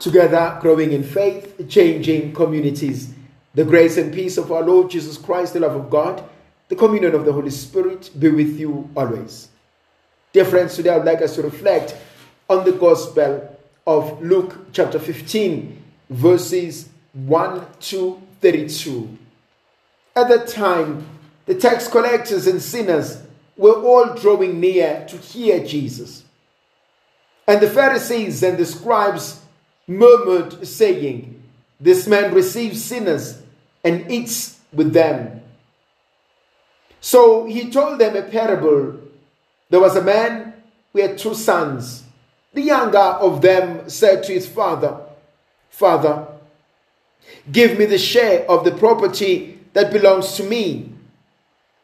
together growing in faith, changing communities. The grace and peace of our Lord Jesus Christ, the love of God, the communion of the Holy Spirit be with you always. Dear friends, today I would like us to reflect on the Gospel of Luke chapter 15, verses 1 to 32. At that time, the tax collectors and sinners were all drawing near to hear Jesus. And the Pharisees and the scribes murmured, saying, This man receives sinners and eats with them. So he told them a parable. There was a man who had two sons. The younger of them said to his father, Father, give me the share of the property that belongs to me.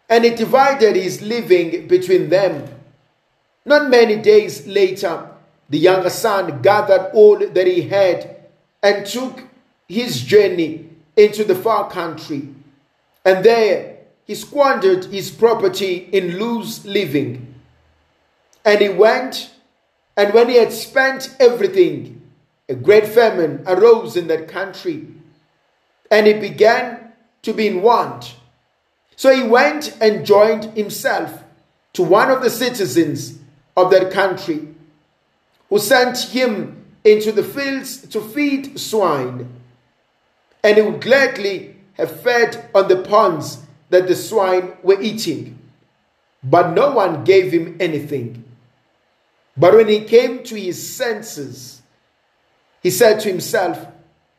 And he divided his living between them. Not many days later, the younger son gathered all that he had and took his journey into the far country. And there he squandered his property in loose living. And he went, and when he had spent everything, a great famine arose in that country, and he began to be in want. So he went and joined himself to one of the citizens of that country who sent him into the fields to feed swine. And he would gladly have fed on the ponds that the swine were eating. But no one gave him anything. But when he came to his senses, he said to himself,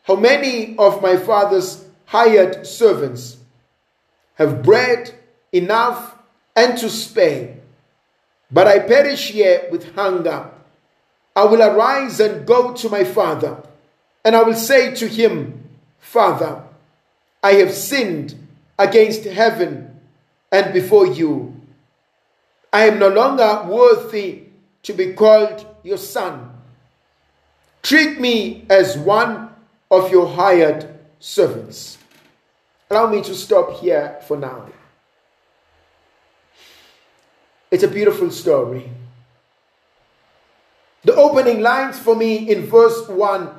How many of my father's hired servants have bread enough and to spare? But I perish here with hunger. I will arise and go to my father, and I will say to him, Father, I have sinned against heaven and before you. I am no longer worthy to be called your son. Treat me as one of your hired servants. Allow me to stop here for now. It's a beautiful story. Opening lines for me in verse 1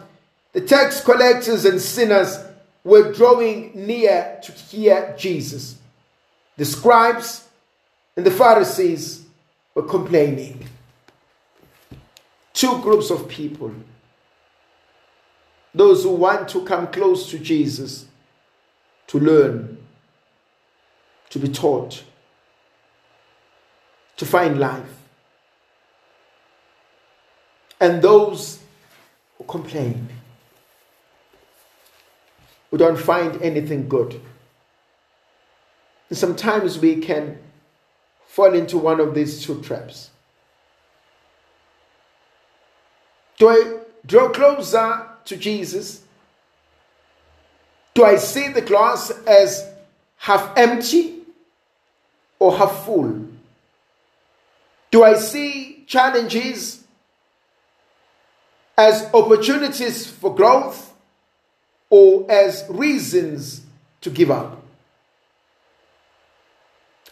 the tax collectors and sinners were drawing near to hear Jesus. The scribes and the Pharisees were complaining. Two groups of people those who want to come close to Jesus, to learn, to be taught, to find life and those who complain, who don't find anything good. And sometimes we can fall into one of these two traps. Do I draw closer to Jesus? Do I see the glass as half empty or half full? Do I see challenges as opportunities for growth or as reasons to give up?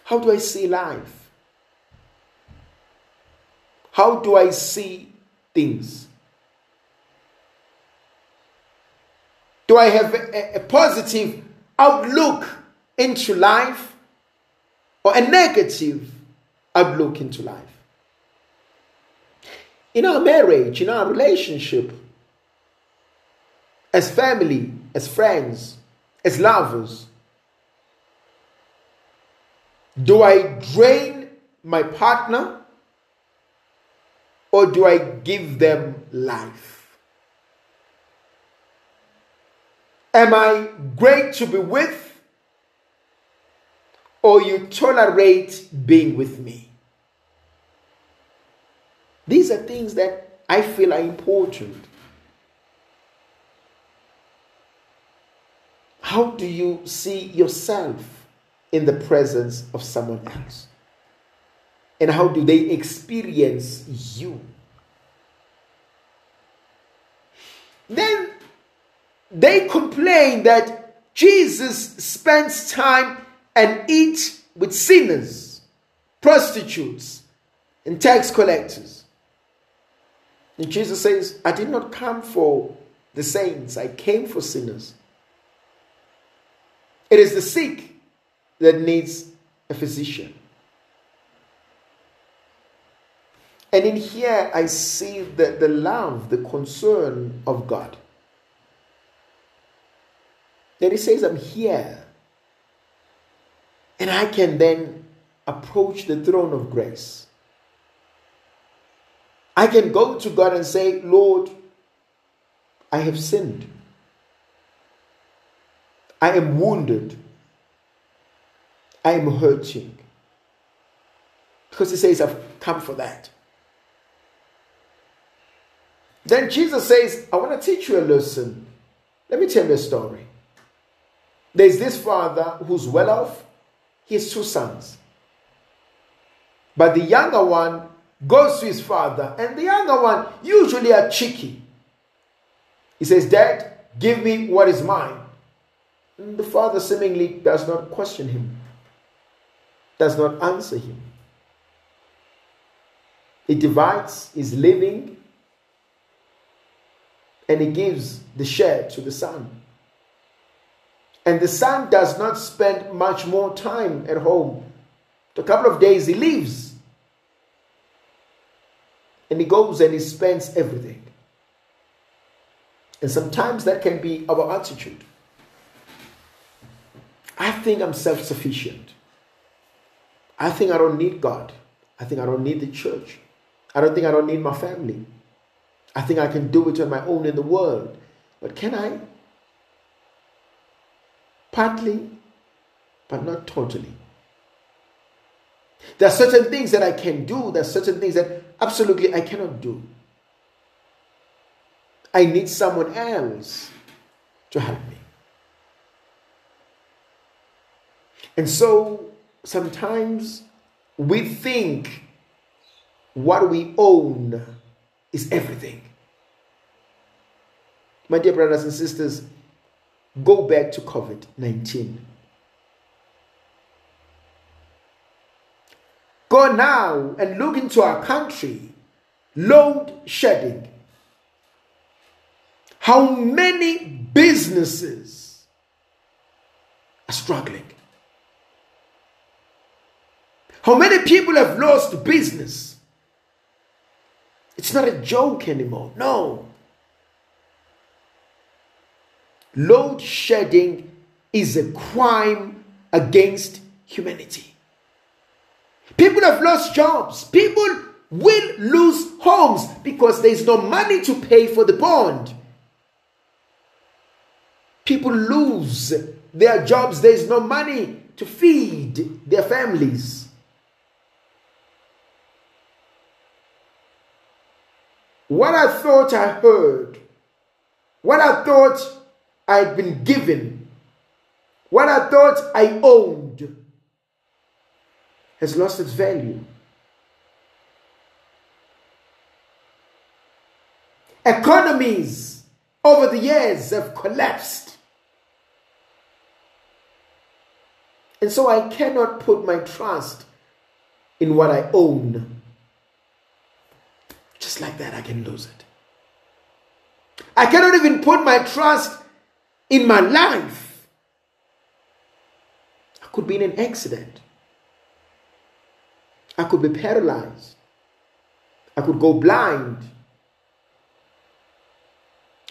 How do I see life? How do I see things? Do I have a, a positive outlook into life or a negative outlook into life? In our marriage, in our relationship, as family, as friends, as lovers? Do I drain my partner or do I give them life? Am I great to be with or you tolerate being with me? These are things that I feel are important. How do you see yourself in the presence of someone else? And how do they experience you? Then they complain that Jesus spends time and eats with sinners, prostitutes, and tax collectors. And Jesus says, I did not come for the saints, I came for sinners. It is the sick that needs a physician. And in here, I see the, the love, the concern of God. That He says, I'm here. And I can then approach the throne of grace. I can go to God and say, Lord, I have sinned. I am wounded. I am hurting. Because he says, I've come for that. Then Jesus says, I want to teach you a lesson. Let me tell you a story. There's this father who's well off, he has two sons. But the younger one goes to his father, and the younger one usually are cheeky. He says, Dad, give me what is mine. And the father seemingly does not question him, does not answer him. He divides his living and he gives the share to the son. And the son does not spend much more time at home. a couple of days he leaves. And he goes and he spends everything. And sometimes that can be our attitude. I think I'm self sufficient. I think I don't need God. I think I don't need the church. I don't think I don't need my family. I think I can do it on my own in the world. But can I? Partly, but not totally. There are certain things that I can do, there are certain things that absolutely I cannot do. I need someone else to help me. And so sometimes we think what we own is everything. My dear brothers and sisters, go back to COVID 19. Go now and look into our country. Load shedding. How many businesses are struggling? How many people have lost business? It's not a joke anymore. No. Load shedding is a crime against humanity. People have lost jobs. People will lose homes because there is no money to pay for the bond. People lose their jobs, there is no money to feed their families. What I thought I heard, what I thought I'd been given, what I thought I owned, has lost its value. Economies over the years have collapsed. And so I cannot put my trust in what I own. Just like that, I can lose it. I cannot even put my trust in my life. I could be in an accident. I could be paralyzed. I could go blind.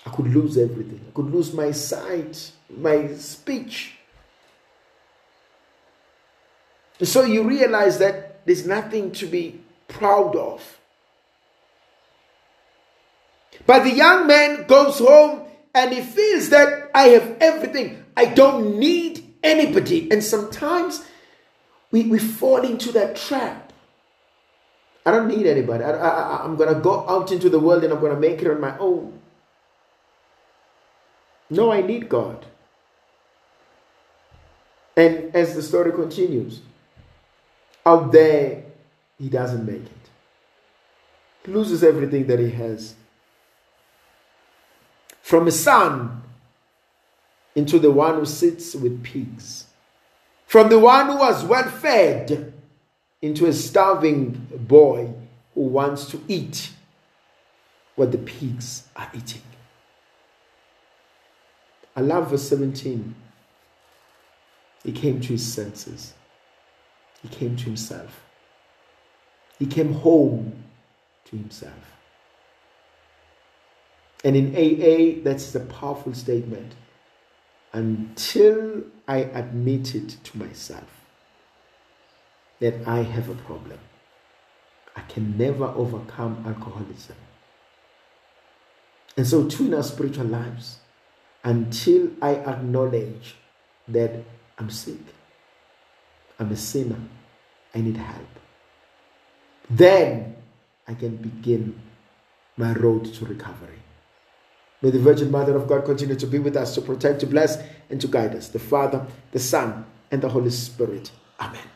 I could lose everything. I could lose my sight, my speech. So you realize that there's nothing to be proud of. But the young man goes home and he feels that I have everything. I don't need anybody. And sometimes we, we fall into that trap. I don't need anybody. I, I, I'm going to go out into the world and I'm going to make it on my own. No, I need God. And as the story continues, out there, he doesn't make it. He loses everything that he has. From a son into the one who sits with pigs. From the one who was well fed into a starving boy who wants to eat what the pigs are eating. I love verse 17. He came to his senses. He came to himself. He came home to himself. And in AA, that's a powerful statement. Until I admit it to myself that I have a problem, I can never overcome alcoholism. And so, too, in our spiritual lives, until I acknowledge that I'm sick, I'm a sinner, I need help, then I can begin my road to recovery. May the Virgin Mother of God continue to be with us, to protect, to bless, and to guide us. The Father, the Son, and the Holy Spirit. Amen.